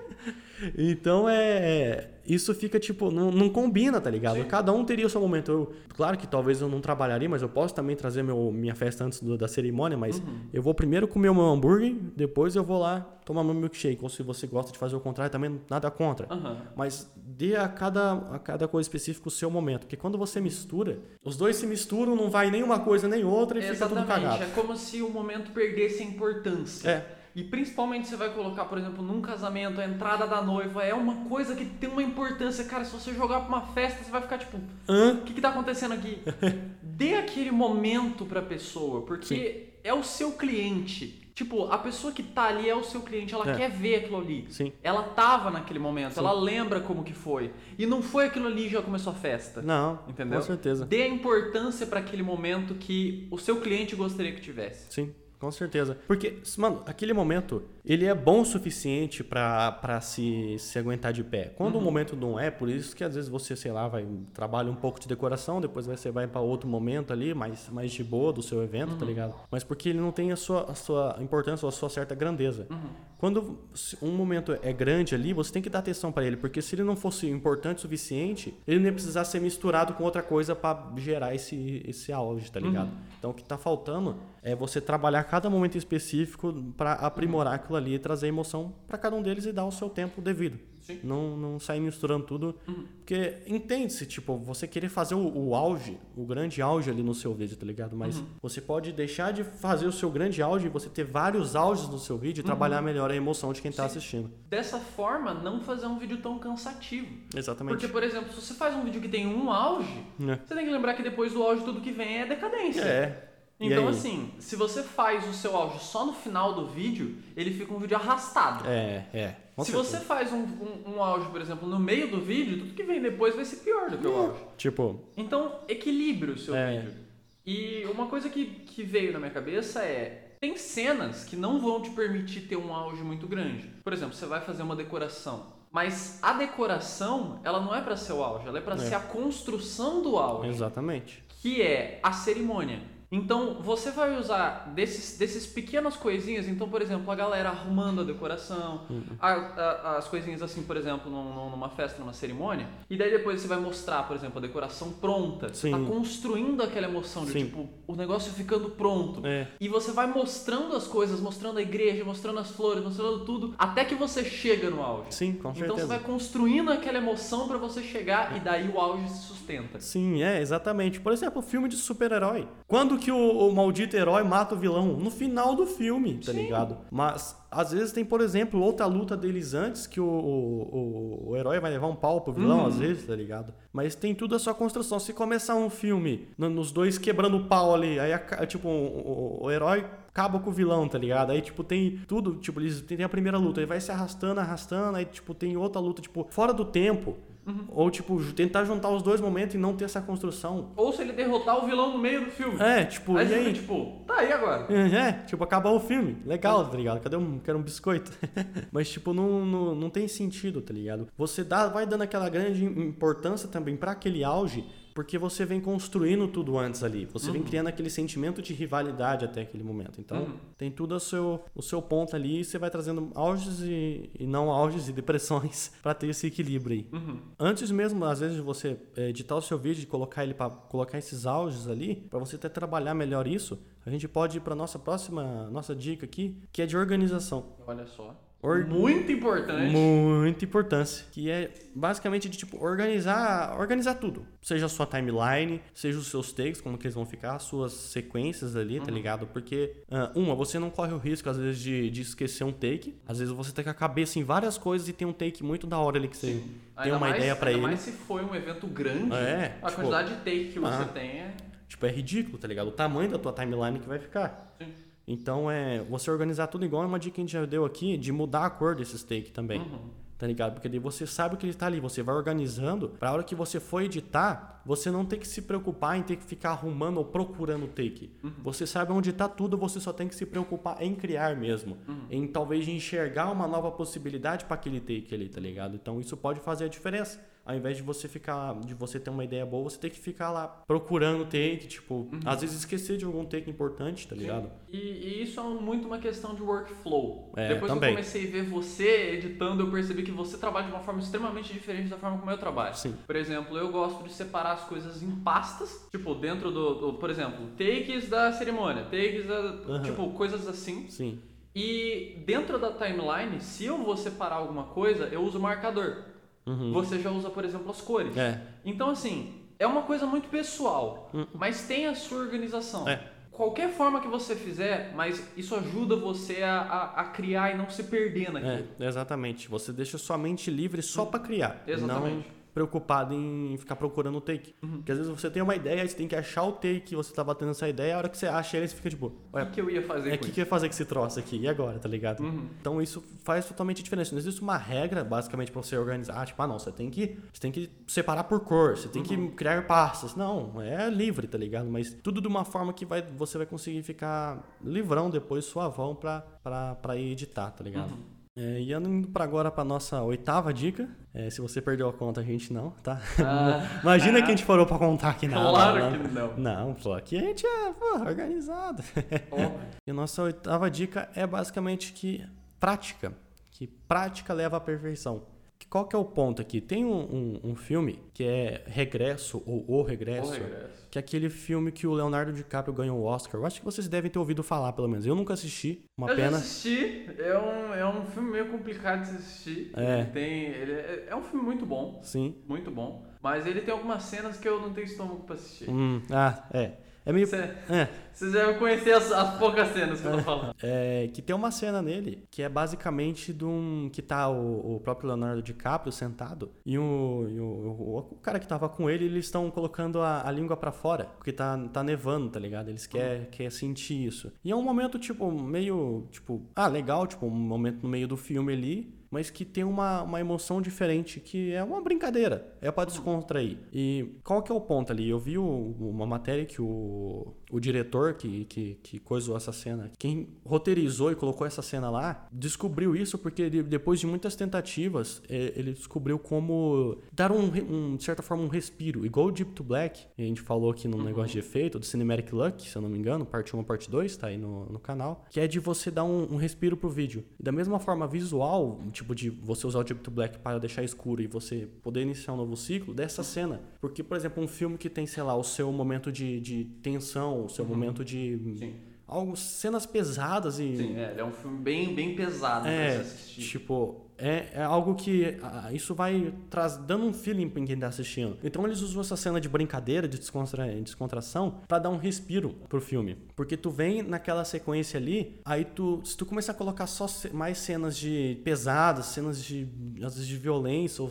Então é. Isso fica tipo, não, não combina, tá ligado? Sim. Cada um teria o seu momento. Eu, claro que talvez eu não trabalharia, mas eu posso também trazer meu, minha festa antes do- da cerimônia. Mas Uhum. eu vou primeiro comer o meu hambúrguer, depois eu vou lá tomar meu milkshake. Ou se você gosta de fazer o contrário, também nada contra. Aham. Mas dê a cada, a cada coisa específica o seu momento. Porque quando você mistura, os dois se misturam, não vai nem uma coisa nem outra e fica tudo Exatamente, cagado. é como se o momento perdesse a importância. É. E principalmente você vai colocar, por exemplo, num casamento, a entrada da noiva é uma coisa que tem uma importância. Cara, se você jogar pra uma festa, você vai ficar tipo, o que, que tá acontecendo aqui? Dê aquele momento pra pessoa, porque é o seu cliente. Tipo, a pessoa que tá ali é o seu cliente, ela É. quer ver aquilo ali. Sim. Ela tava naquele momento, Sim. ela lembra como que foi. E não foi aquilo ali e já começou a festa. Não, Entendeu? com certeza. Dê a importância pra aquele momento que o seu cliente gostaria que tivesse. Sim, com certeza. Porque, mano, aquele momento, ele é bom o suficiente pra se, se aguentar de pé. Quando o momento não é, por isso que às vezes você, sei lá, vai trabalha um pouco de decoração, depois você vai pra outro momento ali, mais, mais de boa do seu evento, tá ligado? Mas porque ele não tem a sua, a sua importância ou a sua certa grandeza. Quando se um momento é grande ali, você tem que dar atenção pra ele, porque se ele não fosse importante o suficiente, ele não ia precisar ser misturado com outra coisa pra gerar esse, esse auge, tá ligado? Então o que tá faltando é você trabalhar cada momento específico pra aprimorar aquilo ali e trazer emoção pra cada um deles e dar o seu tempo devido. Sim. Não, não sair misturando tudo. Porque entende-se, tipo, você querer fazer o, o auge, o grande auge ali no seu vídeo, tá ligado? Mas você pode deixar de fazer o seu grande auge e você ter vários auges no seu vídeo e trabalhar melhor a emoção de quem tá Sim. assistindo. Dessa forma, não fazer um vídeo tão cansativo. Exatamente. Porque, por exemplo, se você faz um vídeo que tem um auge, É. você tem que lembrar que depois do auge tudo que vem é decadência. É. Então, assim, se você faz o seu auge só no final do vídeo, ele fica um vídeo arrastado. É, é. Se certeza. você faz um, um, um auge, por exemplo, no meio do vídeo, tudo que vem depois vai ser pior do que o auge. Tipo, Então, equilibre o seu É. vídeo. E uma coisa que, que veio na minha cabeça é: tem cenas que não vão te permitir ter um auge muito grande. Por exemplo, você vai fazer uma decoração. Mas a decoração, ela não é para ser o auge, ela é para É. ser a construção do auge, exatamente. que é a cerimônia. Então, você vai usar desses, desses pequenas coisinhas. Então, por exemplo, a galera arrumando a decoração, Uhum. a- a- as coisinhas assim, por exemplo, num- num- numa festa, numa cerimônia. E daí depois você vai mostrar, por exemplo, a decoração pronta. Sim. Tá construindo aquela emoção de, Sim. tipo, o negócio ficando pronto. É. E você vai mostrando as coisas, mostrando a igreja, mostrando as flores, mostrando tudo, até que você chega no auge. Sim, com certeza. Então você vai construindo aquela emoção pra você chegar e daí o auge se sustenta. Sim, é, exatamente. Por exemplo, filme de super-herói. Quando Quando que o, o maldito herói mata o vilão? No final do filme, tá Sim. ligado? Mas às vezes tem, por exemplo, outra luta deles antes que o, o, o- herói vai levar um pau pro vilão, Uhum. às vezes, tá ligado? Mas tem tudo a sua construção. Se começar um filme no- nos dois quebrando o pau ali, aí tipo, o, o- o herói acaba com o vilão, tá ligado? Aí, tipo, tem tudo, tipo, eles tem a primeira luta, ele vai se arrastando, arrastando, aí, tipo, tem outra luta, tipo, fora do tempo. Ou, tipo, tentar juntar os dois momentos e não ter essa construção. Ou se ele derrotar o vilão no meio do filme. É, tipo, aí e aí? fica tipo, tá aí agora. É, tipo, acabou o filme. Legal, tá ligado? Cadê um, quero um biscoito? Mas, tipo, não, não, não tem sentido, tá ligado? Você dá, vai dando aquela grande importância também pra aquele auge, porque você vem construindo tudo antes ali. Você vem criando aquele sentimento de rivalidade até aquele momento. Então, Uhum. tem tudo o seu, o seu ponto ali e você vai trazendo auges e, e não auges e depressões pra ter esse equilíbrio aí. Uhum. Antes mesmo, às vezes, de você eh, editar o seu vídeo e colocar ele para colocar esses auges ali, para você até trabalhar melhor isso, a gente pode ir para nossa próxima nossa dica aqui, que é de organização. Olha só. Or- Muito importante. Muita importância, que é basicamente de tipo organizar, organizar tudo, seja a sua timeline, seja os seus takes, como que eles vão ficar, as suas sequências ali, tá ligado? Porque ah, uma, você não corre o risco às vezes de, de esquecer um take, às vezes você tá com a cabeça em várias coisas e tem um take muito da hora ali que você tem Ainda uma mais- ideia para ainda ele. mais se foi um evento grande, É, a tipo, quantidade de take que você ah. tem é. Tipo, é ridículo, tá ligado? O tamanho da tua timeline que vai ficar. Sim. Então, é você organizar tudo igual é uma dica que a gente já deu aqui de mudar a cor desses take também. Uhum. Tá ligado? Porque daí você sabe o que ele tá ali, você vai organizando pra hora que você for editar, você não tem que se preocupar em ter que ficar arrumando ou procurando o take. Uhum. Você sabe onde tá tudo, você só tem que se preocupar em criar mesmo. Uhum. Em talvez enxergar uma nova possibilidade pra aquele take ali, tá ligado? Então isso pode fazer a diferença. Ao invés de você ficar, de você ter uma ideia boa, você tem que ficar lá procurando take, tipo, Uhum. às vezes esquecer de algum take importante, tá ligado? E, e isso é muito uma questão de workflow. É, Depois também. que eu comecei a ver você editando, eu percebi que você trabalha de uma forma extremamente diferente da forma como eu trabalho. Sim. Por exemplo, eu gosto de separar as coisas em pastas, tipo, dentro do, do- por exemplo, takes da cerimônia, takes da, Aham. tipo, coisas assim. Sim. E dentro da timeline, se eu vou separar alguma coisa, eu uso marcador. Uhum. Você já usa, por exemplo, as cores. É. Então, assim, é uma coisa muito pessoal, mas tem a sua organização. Uhum. É. Qualquer forma que você fizer, mas isso ajuda você a, a, a criar e não se perder naquilo. É, exatamente. Você deixa sua mente livre só pra criar. Exatamente. Não preocupado em ficar procurando o take. Uhum. Porque às vezes você tem uma ideia, você tem que achar o take que você tá batendo essa ideia, a hora que você acha ele, você fica tipo, O que, que eu ia fazer é o que, que eu ia fazer com esse troço aqui? E agora, tá ligado? Uhum. Então isso faz totalmente diferença. Não existe uma regra, basicamente, pra você organizar. Ah, tipo, ah, não, você tem que, você tem que separar por cor, você tem Uhum. que criar pastas. Não, é livre, tá ligado? Mas tudo de uma forma que vai, você vai conseguir ficar livrão depois, suavão, pra, pra, pra ir editar, tá ligado? É, e indo pra agora pra nossa oitava dica. É, se você perdeu a conta, a gente não, tá? Ah, Imagina que a gente parou pra contar aqui não. Claro não, que não. Não, pô, aqui a gente é pô, organizado. Óbvio. E a nossa oitava dica é basicamente que prática. Que prática leva à perfeição. Qual que é o ponto aqui? Tem um, um- um filme que é Regresso, ou O Regresso, O regresso. que é aquele filme que o Leonardo DiCaprio ganhou o Oscar. Eu acho que vocês devem ter ouvido falar, pelo menos. Eu nunca assisti, uma eu pena. assisti, é um, é um filme meio complicado de assistir. É. Ele tem, ele é, é um filme muito bom, Sim. muito bom. Mas ele tem algumas cenas que eu não tenho estômago pra assistir. Hum, ah, é. É meio. Você É, já conhecer as, as poucas cenas que eu tô falando. É, que tem uma cena nele que é basicamente de um. que tá o, o próprio Leonardo DiCaprio sentado e, o, e o, o- o cara que tava com ele, eles estão colocando a, a língua pra fora, porque tá, tá nevando, tá ligado? Eles querem quer sentir isso. E é um momento, tipo, meio. tipo, ah, legal, tipo, um momento no meio do filme ali. Mas que tem uma, uma emoção diferente, que é uma brincadeira, é pra descontrair. E qual que é o ponto ali? Eu vi o- uma matéria que o, o diretor que, que, que coisou essa cena, quem roteirizou e colocou essa cena lá, descobriu isso porque ele, depois de muitas tentativas, eh, ele descobriu como dar um, um, de certa forma, um respiro. Igual o Deep to Black, a gente falou aqui no negócio de efeito, do Cinematic Luck, se eu não me engano, parte 1 parte 2, tá aí no, no canal, que é de você dar um, um respiro pro vídeo. E da mesma forma visual, tipo de você usar o Deep to Black para deixar escuro e você poder iniciar um novo ciclo dessa cena. Porque, por exemplo, um filme que tem, sei lá, o seu momento de, de tensão, o seu momento de Sim. algo cenas pesadas e Sim, é, ele é um filme bem, bem pesado é, pra assistir. tipo, é, é algo que ah, isso vai traz, dando um feeling pra quem tá assistindo. Então eles usam essa cena de brincadeira, de descontra, descontração, pra dar um respiro pro filme. Porque tu vem naquela sequência ali, aí tu, se tu começar a colocar só mais cenas de pesadas, cenas de, às vezes de violência, ou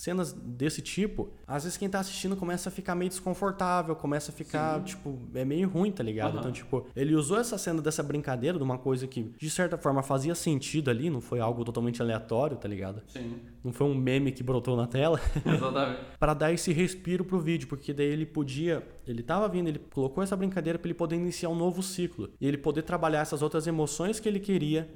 cenas desse tipo, às vezes quem tá assistindo começa a ficar meio desconfortável, começa a ficar, tipo, é meio ruim, tá ligado? Aham. Então, tipo, ele usou essa cena dessa brincadeira, de uma coisa que, de certa forma, fazia sentido ali, não foi algo totalmente aleatório, tá ligado? Sim, Não foi um meme que brotou na tela, exatamente. Pra dar esse respiro pro vídeo, porque daí ele podia, ele tava vindo, ele colocou essa brincadeira pra ele poder iniciar um novo ciclo e ele poder trabalhar essas outras emoções que ele queria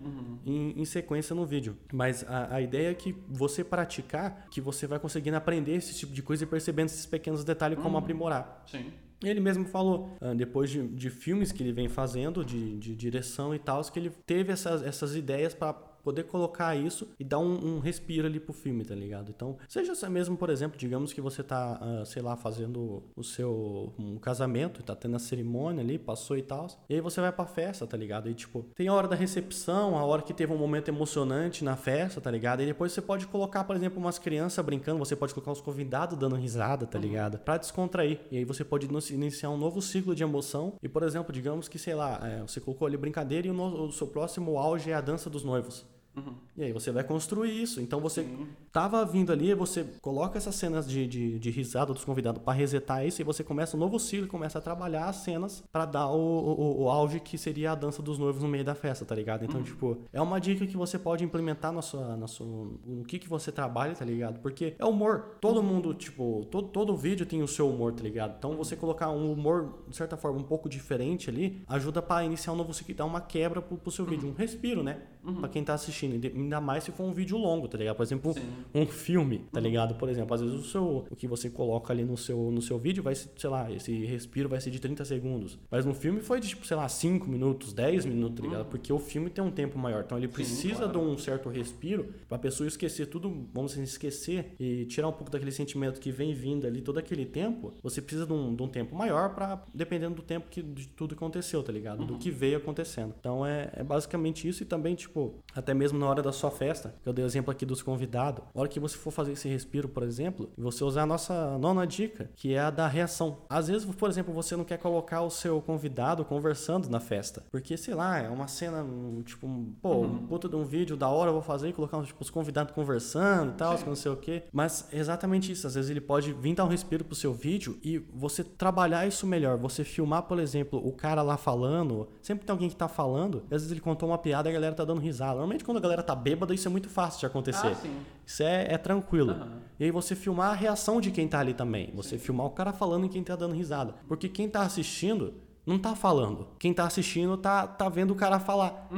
em, em sequência no vídeo. Mas a, a ideia é que você praticar, que você vai conseguindo aprender esse tipo de coisa e percebendo esses pequenos detalhes como aprimorar. Sim. Ele mesmo falou, ah, depois de, de filmes que ele vem fazendo, de, de direção e tal, que ele teve essas, essas ideias pra poder colocar isso e dar um, um respiro ali pro filme, tá ligado? Então, seja essa mesmo, por exemplo, digamos que você tá, ah, sei lá, fazendo o seu um casamento, tá tendo a cerimônia ali, passou e tal, e aí você vai pra festa, tá ligado? E tipo, tem a hora da recepção, a hora que teve um momento emocionante na festa, tá ligado? E depois você pode colocar, por exemplo, umas crianças brincando, você pode colocar os convidados dando risada, tá ligado? Pra descontrair. E aí você pode iniciar um novo ciclo de emoção. E, por exemplo, digamos que, sei lá, é, você colocou ali brincadeira e o, no- o seu próximo auge é a dança dos noivos. E aí você vai construir isso. Então você tava vindo ali, você coloca essas cenas de, de, de risada dos convidados pra resetar isso e você começa um novo ciclo, começa a trabalhar as cenas pra dar o, o, o auge que seria a dança dos noivos no meio da festa, tá ligado? Então, tipo, é uma dica que você pode implementar na sua, na sua, no que que você trabalha, tá ligado? Porque é humor. Todo mundo, tipo, todo, todo vídeo tem o seu humor, tá ligado? Então você colocar um humor, de certa forma, um pouco diferente ali, ajuda pra iniciar um novo ciclo e dar uma quebra pro, pro seu vídeo, um respiro, né? Pra quem tá assistindo. Ainda mais se for um vídeo longo, tá ligado? Por exemplo, Sim. um filme, tá ligado? Por exemplo, às vezes o seu o que você coloca ali no seu no seu vídeo vai ser, sei lá, esse respiro vai ser de 30 segundos. Mas no filme foi de tipo, sei lá, 5 minutos, 10 minutos, tá ligado? Porque o filme tem um tempo maior. Então ele precisa claro. de um certo respiro pra pessoa esquecer tudo, vamos dizer, esquecer e tirar um pouco daquele sentimento que vem vindo ali todo aquele tempo. Você precisa de um, de um tempo maior para dependendo do tempo que de tudo aconteceu, tá ligado? Do que veio acontecendo. Então é, é basicamente isso e também, tipo, até mesmo na hora da sua festa, que eu dei o exemplo aqui dos convidados, a hora que você for fazer esse respiro, por exemplo, e você usar a nossa nona dica, que é a da reação. Às vezes, por exemplo, você não quer colocar o seu convidado conversando na festa, porque, sei lá, é uma cena, tipo, pô, um puta de um vídeo da hora eu vou fazer e colocar tipo, os convidados conversando e tal, não sei o quê. Mas é exatamente isso, às vezes ele pode vir dar um respiro pro seu vídeo e você trabalhar isso melhor, você filmar, por exemplo, o cara lá falando, sempre tem alguém que tá falando, e às vezes ele contou uma piada e a galera tá dando risada. Normalmente quando a galera tá bêbada, isso é muito fácil de acontecer. Ah, sim. Isso é, é tranquilo. Aham. E aí você filmar a reação de quem tá ali também. Você filmar o cara falando e quem tá dando risada. Porque quem tá assistindo não tá falando. Quem tá assistindo tá, tá vendo o cara falar.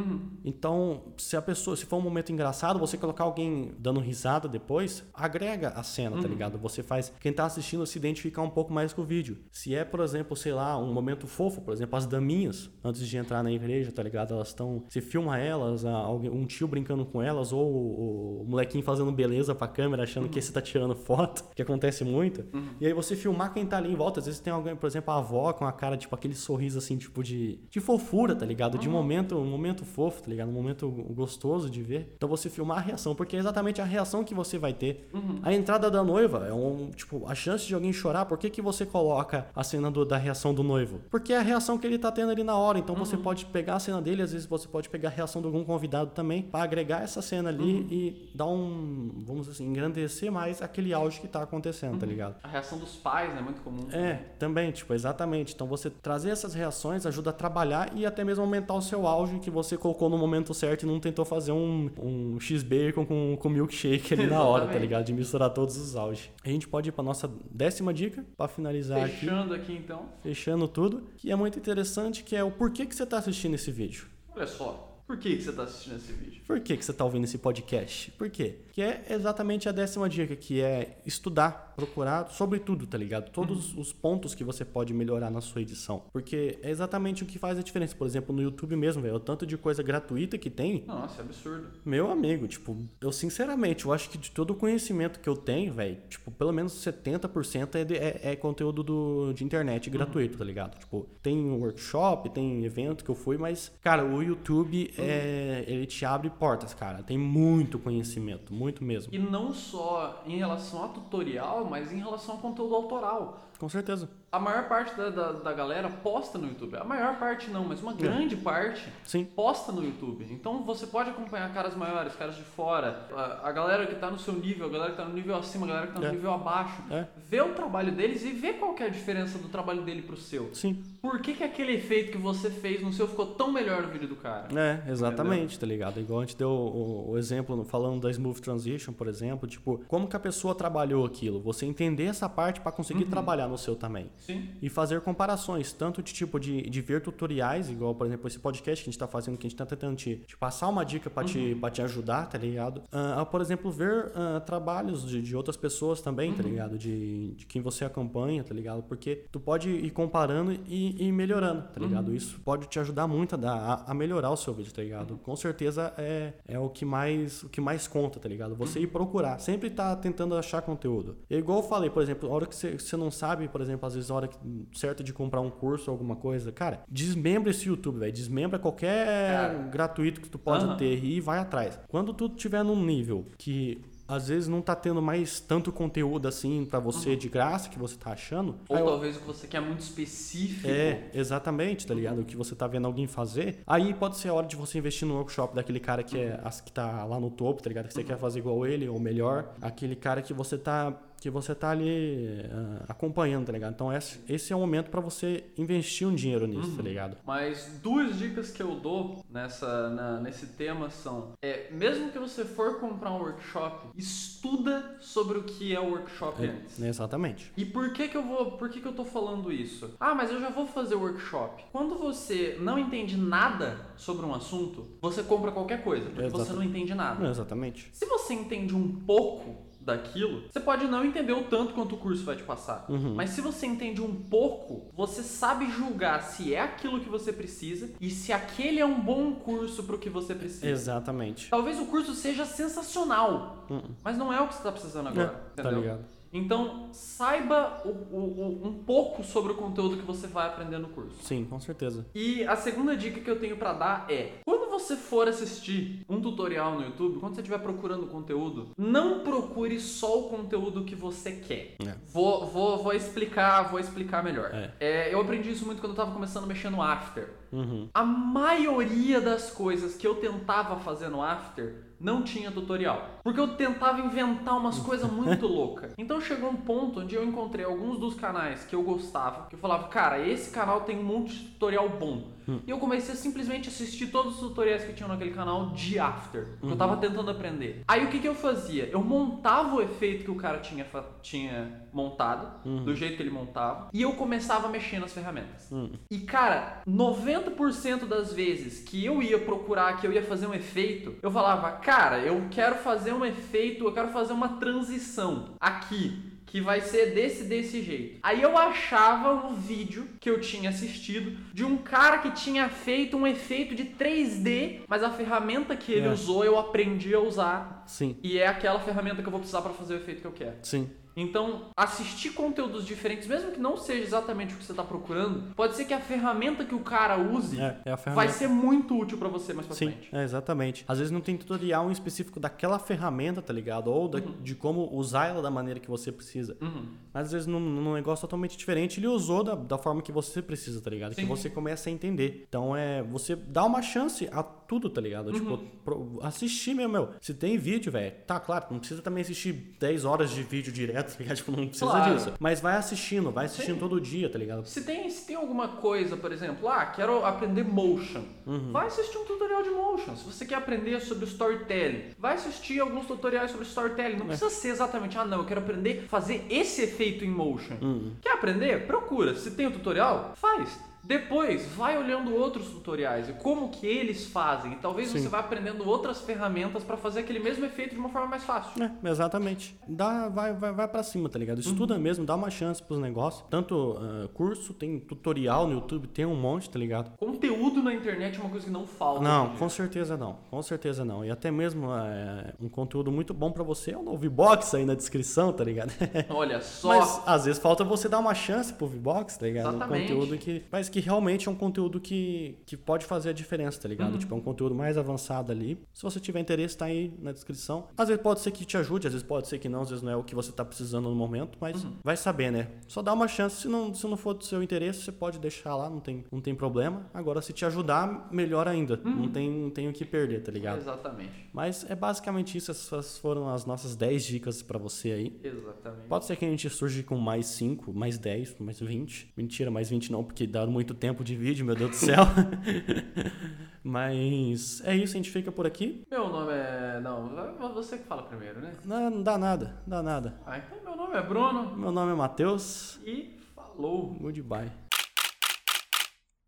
Então, se a pessoa, se for um momento engraçado, você colocar alguém dando risada depois, agrega a cena, tá ligado? Você faz quem tá assistindo se identificar um pouco mais com o vídeo. Se é, por exemplo, sei lá, um momento fofo, por exemplo, as daminhas, antes de entrar na igreja, tá ligado? Elas estão. Você filma elas, alguém- um tio brincando com elas, ou o, o molequinho fazendo beleza pra câmera, achando que você tá tirando foto, que acontece muito. E aí você filmar quem tá ali em volta. Às vezes tem alguém, por exemplo, a avó com a cara, tipo, aquele sorriso assim, tipo, de, de fofura, tá ligado? De momento, um momento fofo, tá ligado? Um momento gostoso de ver. Então você filmar a reação, porque é exatamente a reação que você vai ter. A entrada da noiva é um, tipo, a chance de alguém chorar, por que, que você coloca a cena do- da reação do noivo? Porque é a reação que ele tá tendo ali na hora. Então você pode pegar a cena dele, às vezes você pode pegar a reação de algum convidado também, pra agregar essa cena ali e dar um, vamos assim, engrandecer mais aquele auge que tá acontecendo, tá ligado? A reação dos pais é muito comum. É, também, tipo, exatamente. Então você trazer essas reações ajuda a trabalhar e até mesmo aumentar o seu auge que você colocou no momento certo e não tentou fazer um, um X-Bacon com, com milkshake ali na hora, tá ligado? De misturar todos os auges. A gente pode ir pra nossa décima dica, pra finalizar aqui, Fechando aqui então. fechando tudo, que é muito interessante, que é o porquê que você tá assistindo esse vídeo. Olha só, Por que, que você tá assistindo esse vídeo? Por que, que você tá ouvindo esse podcast? Por quê? Que é exatamente a décima dica, que é estudar, procurar sobre tudo, tá ligado? Todos os pontos que você pode melhorar na sua edição. Porque é exatamente o que faz a diferença. Por exemplo, no YouTube mesmo, velho, o tanto de coisa gratuita que tem. Nossa, é absurdo. Meu amigo, tipo, eu sinceramente, eu acho que de todo o conhecimento que eu tenho, velho, tipo, pelo menos 70% é, de, é, é conteúdo do, de internet gratuito, tá ligado? Tipo, tem workshop, tem evento que eu fui, mas, cara, o YouTube, é, ele te abre portas, cara. Tem muito conhecimento, muito mesmo. E não só em relação a tutorial, mas em relação ao conteúdo autoral. Com certeza. A maior parte da, da, da galera posta no YouTube. A maior parte não, mas uma grande parte Sim. posta no YouTube. Então você pode acompanhar caras maiores, caras de fora, a, a galera que tá no seu nível, a galera que tá no nível acima, a galera que tá no É. nível abaixo. É. Vê o trabalho deles e vê qual é a diferença do trabalho dele pro seu. Sim. Por que, que aquele efeito que você fez no seu ficou tão melhor no vídeo do cara? É, exatamente, tá ligado? Igual a gente deu o, o exemplo, falando da Smooth Transition, por exemplo, tipo, como que a pessoa trabalhou aquilo? Você entender essa parte pra conseguir trabalhar no seu também. Sim. E fazer comparações, tanto de tipo de, de ver tutoriais, igual, por exemplo, esse podcast que a gente tá fazendo, que a gente tá tentando te, te passar uma dica pra, te, pra te ajudar, tá ligado? Ah, por exemplo, ver ah, trabalhos de, de outras pessoas também, tá ligado? De, de quem você acompanha, tá ligado? Porque tu pode ir comparando e, e melhorando, tá ligado? Isso pode te ajudar muito a, dar, a, a melhorar o seu vídeo, tá ligado? Com certeza é, é o que mais o que mais conta, tá ligado? Você ir procurar, sempre tá tentando achar conteúdo. É igual eu falei, por exemplo, a hora que você, você não sabe, por exemplo, às vezes a hora certa de comprar um curso ou alguma coisa, cara, desmembra esse YouTube, velho. Desmembra qualquer Cara. gratuito que tu pode Aham. ter e vai atrás. Quando tu tiver num nível que às vezes não tá tendo mais tanto conteúdo assim pra você de graça que você tá achando, Ou aí talvez o que você quer é muito específico. é, exatamente, tá ligado? O que você tá vendo alguém fazer. Aí pode ser a hora de você investir no workshop daquele cara que, é, as- que tá lá no topo, tá ligado? Que você quer fazer igual ele, ou melhor. Aquele cara que você tá. Que você tá ali ah, acompanhando, tá ligado? Então esse, esse é o momento pra você investir um dinheiro nisso, tá ligado? Mas duas dicas que eu dou nessa, na- nesse tema são: é, mesmo que você for comprar um workshop, estuda sobre o que é o workshop antes. Exatamente. E por que que eu vou, por que que eu tô falando isso? Ah, mas eu já vou fazer workshop. Quando você não entende nada sobre um assunto, você compra qualquer coisa, porque você Exato. não entende nada. Exatamente. Se você entende um pouco daquilo, você pode não entender o tanto quanto o curso vai te passar. Uhum. Mas se você entende um pouco, você sabe julgar se é aquilo que você precisa e se aquele é um bom curso pro que você precisa. Exatamente. Talvez o curso seja sensacional, Uhum. mas não é o que você tá precisando agora. É, tá entendeu? ligado? Então, saiba o- o- o- um pouco sobre o conteúdo que você vai aprender no curso. Sim, com certeza. E a segunda dica que eu tenho pra dar é: quando você for assistir um tutorial no YouTube, quando você estiver procurando conteúdo, não procure só o conteúdo que você quer. É. Vou, vou, vou explicar, vou explicar melhor. É. É, eu aprendi isso muito quando eu tava começando a mexer no After. Uhum. A maioria das coisas que eu tentava fazer no After não tinha tutorial. Porque eu tentava inventar umas coisas muito loucas. Então chegou um ponto onde eu encontrei alguns dos canais que eu gostava, que eu falava, cara, esse canal tem um monte de tutorial bom. E eu comecei a simplesmente assistir todos os tutoriais que tinham naquele canal de After. Que eu tava tentando aprender. Aí o que, que eu fazia? Eu montava o efeito que o cara tinha, tinha montado, do jeito que ele montava, e eu começava a mexer nas ferramentas. E cara, 90% das vezes que eu ia procurar, que eu ia fazer um efeito, eu falava, cara, eu quero fazer um efeito, eu quero fazer uma transição aqui. Que vai ser desse desse jeito. Aí eu achava um vídeo que eu tinha assistido de um cara que tinha feito um efeito de 3D, mas a ferramenta que ele É. usou eu aprendi a usar. Sim, E é aquela ferramenta que eu vou precisar para fazer o efeito que eu quero. sim. Então, assistir conteúdos diferentes, mesmo que não seja exatamente o que você está procurando, pode ser que a ferramenta que o cara use É, é vai ser muito útil para você mais pra Sim, frente. é, exatamente. Às vezes não tem tutorial em específico daquela ferramenta, tá ligado? Ou da- de como usar ela da maneira que você precisa. Uhum. Mas às vezes num, num negócio totalmente diferente, ele usou da, da forma que você precisa, tá ligado? Que Sim. você começa a entender. Então é, você dá uma chance a tudo, tá ligado? Uhum. Tipo, pro- assistir mesmo, meu. Se tem vídeo, velho, tá claro, não precisa também assistir 10 horas de vídeo direto, tá ligado? Tipo, não precisa Claro. disso. Mas vai assistindo, vai assistindo Sim. todo dia, tá ligado? Se tem, se tem alguma coisa, por exemplo, ah, quero aprender motion, Uhum. vai assistir um tutorial de motion. Se você quer aprender sobre storytelling, vai assistir alguns tutoriais sobre storytelling. Não É. precisa ser exatamente, ah, não, eu quero aprender a fazer esse efeito em motion. Uhum. Quer aprender? Procura. Se tem o tutorial, faz. Depois, vai olhando outros tutoriais e como que eles fazem. E talvez Sim. você vá aprendendo outras ferramentas para fazer aquele mesmo efeito de uma forma mais fácil. É, exatamente. Dá, vai, vai, vai pra cima, tá ligado? Estuda mesmo, dá uma chance pros negócios. Tanto ah, curso, tem tutorial no YouTube, tem um monte, tá ligado? Conteúdo na internet é uma coisa que não falta. Não, com certeza não. Com certeza não. E até mesmo é, um conteúdo muito bom pra você é o no V-Box aí na descrição, tá ligado? Olha só. Mas às vezes falta você dar uma chance pro V-Box, tá ligado? Exatamente. Um conteúdo que. Mas que realmente é um conteúdo que, que pode fazer a diferença, tá ligado? Uhum. Tipo, é um conteúdo mais avançado ali. Se você tiver interesse, tá aí na descrição. Às vezes pode ser que te ajude, às vezes pode ser que não, às vezes não é o que você tá precisando no momento, mas Uhum. vai saber, né? Só dá uma chance. Se não, se não for do seu interesse, você pode deixar lá, não tem, não tem problema. Agora, se te ajudar, melhor ainda. Uhum. Não, tem, não tem o que perder, tá ligado? Exatamente. Mas é basicamente isso. Essas foram as nossas 10 dicas pra você aí. Exatamente. Pode ser que a gente surge com mais 5, mais 10, mais 20. Mentira, mais 20 não, porque dá muito tempo de vídeo, meu Deus do céu. Mas é isso, a gente fica por aqui. Meu nome é. Não, é você que fala primeiro, né? Não, não dá nada, dá nada. Ah, então meu nome é Bruno Meu nome é Matheus. e falou. Goodbye.